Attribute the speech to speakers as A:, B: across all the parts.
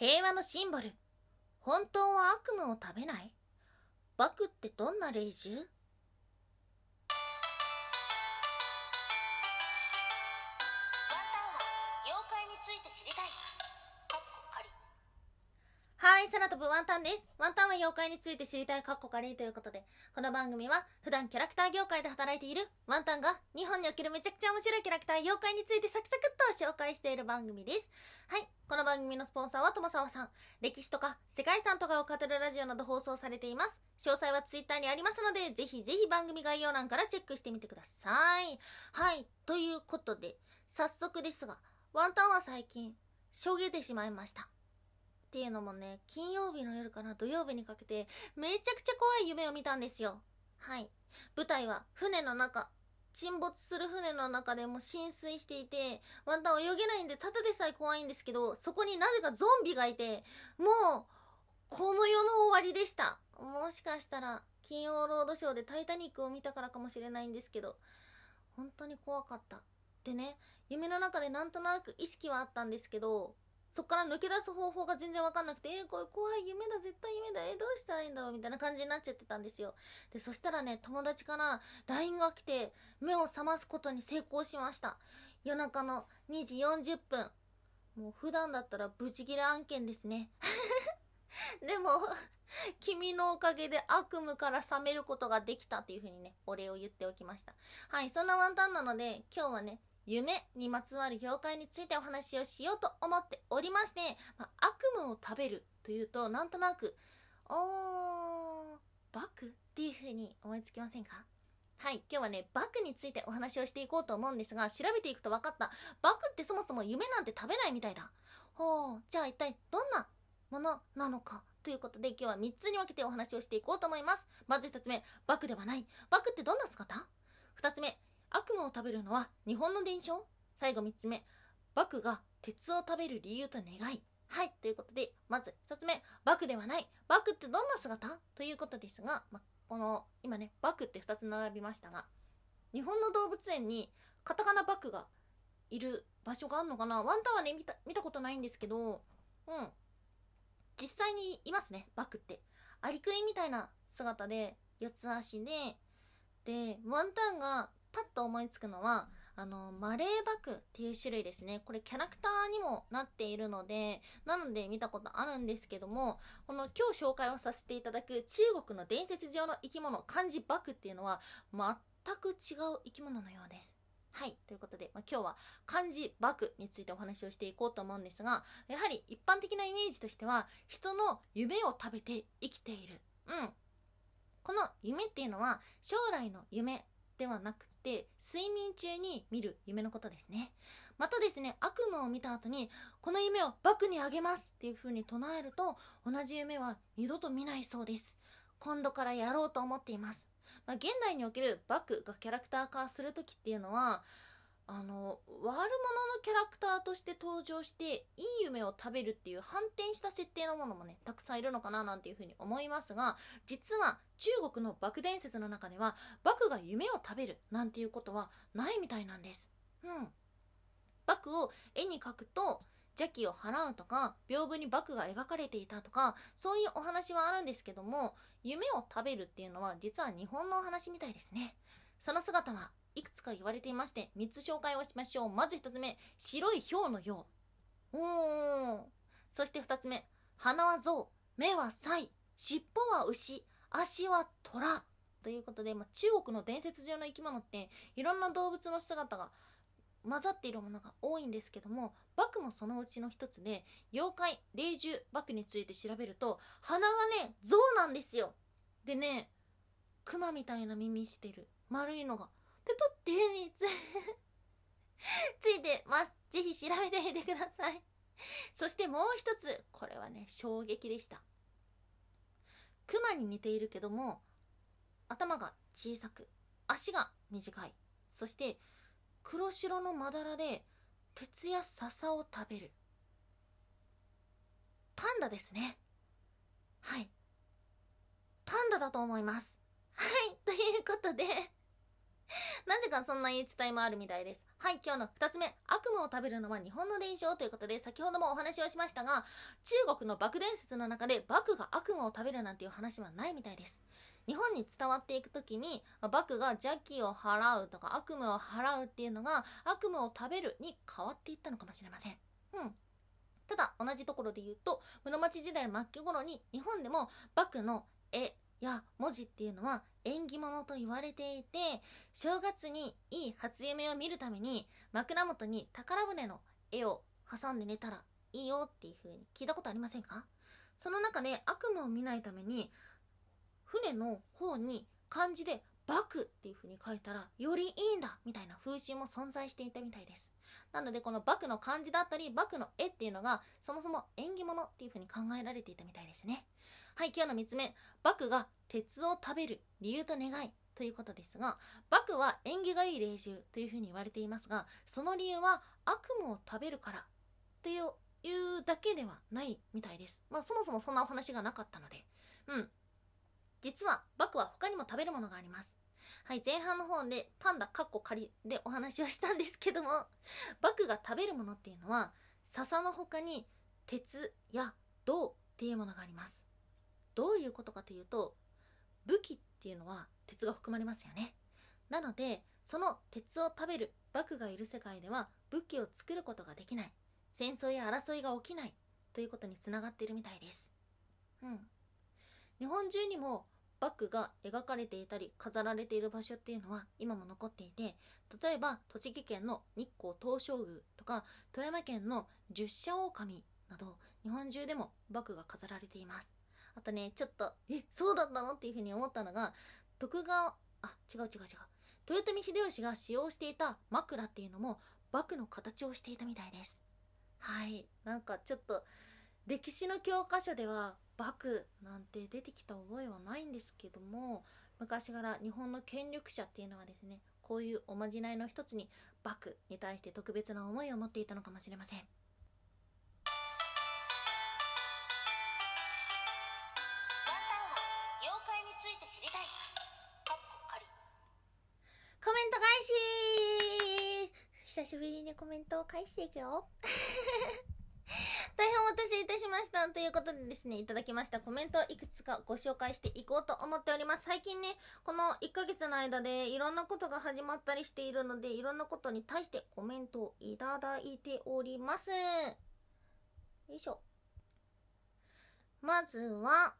A: 平和のシンボル。本当は悪夢を食べない？バクってどんな霊獣？い、空飛ぶワンタンです。ワンタンは妖怪について知りたいカッコカリということで、この番組は普段キャラクター業界で働いているワンタンが日本におけるめちゃくちゃ面白いキャラクター妖怪についてサクサクっと紹介している番組です。はい、この番組のスポンサーは友沢さん。歴史とか世界遺産とかを語るラジオなど放送されています。詳細はツイッターにありますので、ぜひぜひ番組概要欄からチェックしてみてください。はい、ということで、早速ですが、ワンタンは最近、しょげてしまいました。っていうのもね、金曜日の夜から土曜日にかけて、めちゃくちゃ怖い夢を見たんですよ。はい。舞台は船の中。沈没する船の中でも浸水していて、ワンタン泳げないんで、ただでさえ怖いんですけど、そこになぜかゾンビがいて、もう、この世の終わりでした。もしかしたら、金曜ロードショーでタイタニックを見たからかもしれないんですけど、本当に怖かった。でね、夢の中でなんとなく意識はあったんですけど、そっから抜け出す方法が全然わかんなくて、えー、これ怖い夢だ、絶対夢だ、えー、どうしたらいいんだろうみたいな感じになっちゃってたんですよ。で、そしたらね、友達から LINE が来て、目を覚ますことに成功しました。夜中の2時40分。もう普段だったらブチギレ案件ですね。でも、君のおかげで悪夢から覚めることができたっていう風にね、お礼を言っておきました。はい、そんなワンタンなので、今日はね、夢にまつわる妖怪についてお話をしようと思っておりまして、まあ、悪夢を食べるというと、なんとなく、おー、バクっていう風に思いつきませんか？はい、今日はね、バクについてお話をしていこうと思うんですが、調べていくと分かった。バクってそもそも夢なんて食べないみたいだ。ほう、じゃあ一体どんなものなのかということで今日は3つに分けてお話をしていこうと思います。まず1つ目、バクではない。バクってどんな姿 ?2 つ目、悪夢を食べるのは日本の伝承？最後3つ目、バクが鉄を食べる理由と願い。はい、ということで、まず1つ目、バクではない。バクってどんな姿？ということですが、ま、この、今ね、バクって2つ並びましたが、日本の動物園にカタカナバクがいる場所があるのかな？ワンタンはね、見た、見たことないんですけど、うん。実際にいますね、バクって。アリクイみたいな姿で、四つ足で、で、ワンタンがパッと思いつくのは、あの、マレーバクっていう種類ですね。これキャラクターにもなっているので、なので見たことあるんですけども、この今日紹介をさせていただく中国の伝説上の生き物、漢字バクっていうのは全く違う生き物のようです。はい。ということで、まあ、今日は漢字バクについてお話をしていこうと思うんですが、やはり一般的なイメージとしては、人の夢を食べて生きている。うん。この夢っていうのは、将来の夢ではなくて睡眠中に見る夢のことですね。またですね悪夢を見た後にこの夢をバクにあげますっていう風に唱えると同じ夢は二度と見ないそうです。今度からやろうと思っています。まあ、現代におけるバクがキャラクター化する時っていうのはあの悪者のキャラクターとして登場していい夢を食べるっていう反転した設定のものもねたくさんいるのかななんていうふうに思いますが実は中国の爆伝説の中ではバクが夢を食べるなんていうことはないみたいなんです。うん。バクを絵に描くと邪気を払うとか屏風にバクが描かれていたとかそういうお話はあるんですけども夢を食べるっていうのは実は日本のお話みたいですね。その姿はいくつか言われていまして3つ紹介をしましょう。まず1つ目白い氷のよう。おーそして2つ目鼻は象。目はサイ尻尾は牛。足は虎。ということで、まあ、中国の伝説上の生き物っていろんな動物の姿が混ざっているものが多いんですけどもバクもそのうちの一つで妖怪霊獣バクについて調べると鼻がね象なんですよ。でねクマみたいな耳してる。丸いのが。ペポってにつついてます。ぜひ調べてみてください。そしてもう一つこれはね衝撃でした。クマに似ているけども頭が小さく足が短い。そして黒白のまだらで鉄や笹を食べる。パンダですね。はい。パンダだと思います。はい。ということでなぜかそんな言い伝えもあるみたいです。はい、今日の2つ目。悪夢を食べるのは日本の伝承ということで、先ほどもお話をしましたが、中国の幕伝説の中で幕が悪夢を食べるなんていう話はないみたいです。日本に伝わっていく時に、幕が邪気を払うとか悪夢を払うっていうのが悪夢を食べるに変わっていったのかもしれません。うん。ただ、同じところで言うと、室町時代末期頃に日本でも幕の絵や文字っていうのは縁起物と言われていて、正月にいい初夢を見るために枕元に宝船の絵を挟んで寝たらいいよっていう風に聞いたことありませんか？その中で悪夢を見ないために船の方に漢字でバクっていう風に書いたらよりいいんだみたいな風習も存在していたみたいです。なのでこのバクの漢字だったりバクの絵っていうのがそもそも縁起物っていう風に考えられていたみたいですね。はい、今日の3つ目。バクが鉄を食べる理由と願いということですが、バクは縁起がいい霊獣というふうに言われていますが、その理由は悪夢を食べるからというだけではないみたいです。まあそもそもそんなお話がなかったので。うん。実はバクは他にも食べるものがあります。はい、前半の方でパンダカッコ仮でお話をしたんですけども、バクが食べるものっていうのは、笹の他に鉄や銅っていうものがあります。どういうことかというと武器っていうのは鉄が含まれますよねなのでその鉄を食べるバクがいる世界では武器を作ることができない戦争や争いが起きないということにつながっているみたいですうん日本中にもバッグが描かれていたり飾られている場所っていうのは今も残っていて例えば栃木県の日光東照宮とか富山県の十社狼など日本中でもバッグが飾られていますあとね、ちょっと、え、そうだったのっていうふうに思ったのが、徳川、あ、違う違う違う。豊臣秀吉が使用していた枕っていうのも、幕の形をしていたみたいです。はい。なんかちょっと、歴史の教科書では、幕なんて出てきた覚えはないんですけども、昔から日本の権力者っていうのはですね、こういうおまじないの一つに、幕に対して特別な思いを持っていたのかもしれません。久しぶりにコメントを返していくよ。ました。ということでですね、いただきましたコメントをいくつかご紹介していこうと思っております。最近ね、この1ヶ月の間でいろんなことが始まったりしているので、いろんなことに対してコメントをいただいております。よいしょ。まずは、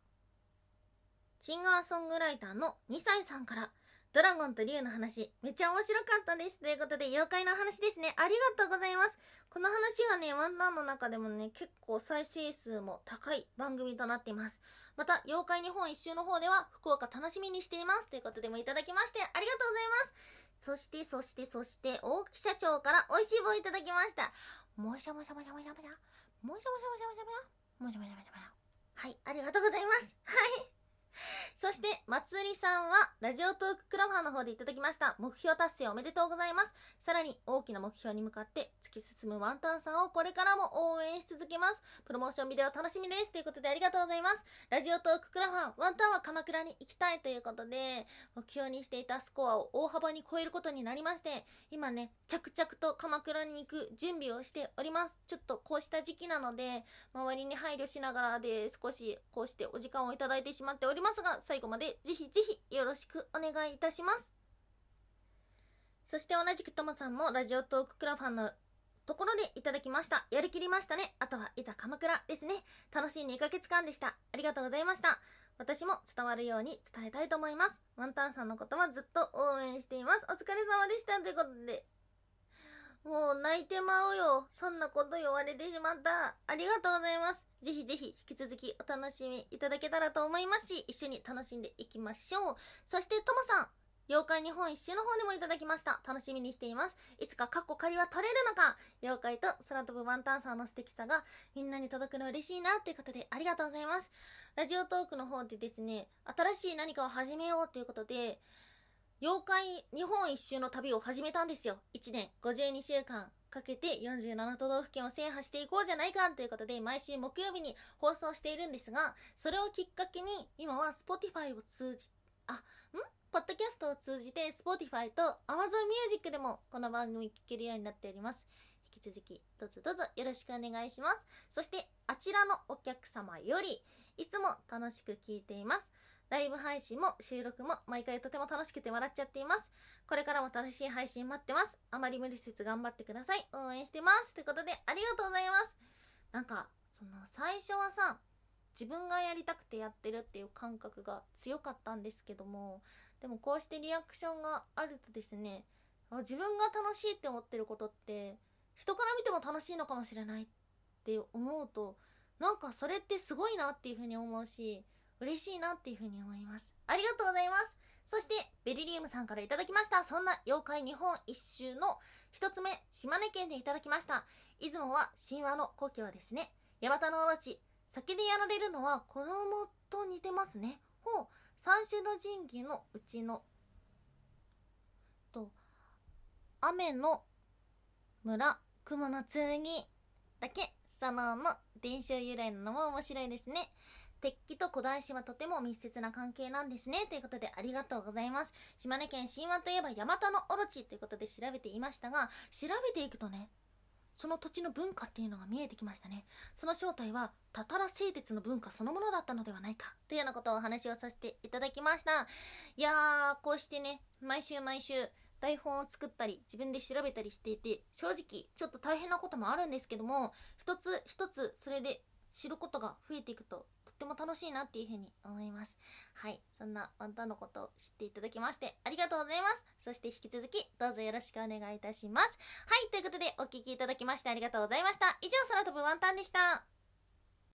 A: シンガーソングライターの2歳さんからドラゴンと竜の話、めっちゃ面白かったです。ということで、妖怪の話ですね。ありがとうございます。この話はね、ワンタンの中でもね、結構再生数も高い番組となっています。また、妖怪日本一周の方では、福岡楽しみにしています。ということでもいただきまして、ありがとうございます。そして、そして、そして、大木社長から美味しい棒いただきました。もしゃもしゃもしゃもしゃもしゃ。もしゃもしゃもしゃもしゃもしゃ。もしゃもしゃもしゃもしゃ。はい、ありがとうございます。はい。そして、まつりさんは、ラジオトーククラファーの方でいただきました。目標達成おめでとうございます。さらに、大きな目標に向かって突き進むワンタンさんをこれからも応援し続けます。プロモーションビデオ楽しみです。ということでありがとうございます。ラジオトーククラファー、ワンタンは鎌倉に行きたいということで、目標にしていたスコアを大幅に超えることになりまして、今ね、着々と鎌倉に行く準備をしております。ちょっとこうした時期なので、周りに配慮しながらで少しこうしてお時間をいただいてしまっておりますますが、最後までぜひぜひよろしくお願いいたします。そして同じくともさんもラジオトーククラファンのところでいただきました。やりきりましたね。あとはいざ鎌倉ですね。楽しい2ヶ月間でした。ありがとうございました。私も伝わるように伝えたいと思います。ワンタンさんのことはずっと応援しています。お疲れ様でした。ということで。もう泣いてまうよ。そんなこと言われてしまった。ありがとうございます。ぜひぜひ引き続きお楽しみいただけたらと思いますし、一緒に楽しんでいきましょう。そして、ともさん。妖怪日本一周の方でもいただきました。楽しみにしています。いつかカッコ仮は取れるのか妖怪と空飛ぶワンタンさんの素敵さがみんなに届くの嬉しいなということでありがとうございます。ラジオトークの方でですね、新しい何かを始めようということで、妖怪日本一周の旅を始めたんですよ。1年52週間かけて47都道府県を制覇していこうじゃないかということで毎週木曜日に放送しているんですが、それをきっかけに今は Spotify を通じ、あ、ん？ポッドキャストを通じて Spotify と Amazon Music でもこの番組聴けるようになっております。引き続きどうぞどうぞよろしくお願いします。そしてあちらのお客様よりいつも楽しく聞いています。ライブ配信も収録も毎回とても楽しくて笑っちゃっています。これからも楽しい配信待ってます。あまり無理せず頑張ってください。応援してます。ということでありがとうございます。なんか、その最初はさ、自分がやりたくてやってるっていう感覚が強かったんですけども、でもこうしてリアクションがあるとですね、あ自分が楽しいって思ってることって、人から見ても楽しいのかもしれないって思うと、なんかそれってすごいなっていうふうに思うし、嬉しいなっていうふうに思います。ありがとうございます。そして、ベリリウムさんからいただきました。そんな妖怪日本一周の一つ目、島根県でいただきました。出雲は神話の故郷ですね。ヤマタノオロチ。先でやられるのは子供と似てますね。ほう。三種の神器のうちの、と、雨の村、雲の剣だけ、そのの伝承由来なのも面白いですね。鉄器と古代史はとても密接な関係なんですね。ということでありがとうございます。島根県神話といえばヤマタノオロチということで調べていましたが、調べていくとね、その土地の文化っていうのが見えてきましたね。その正体は、タタラ製鉄の文化そのものだったのではないか、というようなことをお話をさせていただきました。いやー、こうしてね、毎週毎週、台本を作ったり、自分で調べたりしていて、正直、ちょっと大変なこともあるんですけども、一つ一つ、それで知ることが増えていく、とっても楽しいなっていうふうに思います。はい。そんなワンタンのことを知っていただきまして、ありがとうございます。そして引き続き、どうぞよろしくお願いいたします。はい。ということで、お聞きいただきましてありがとうございました。以上、空飛ぶワンタンでした。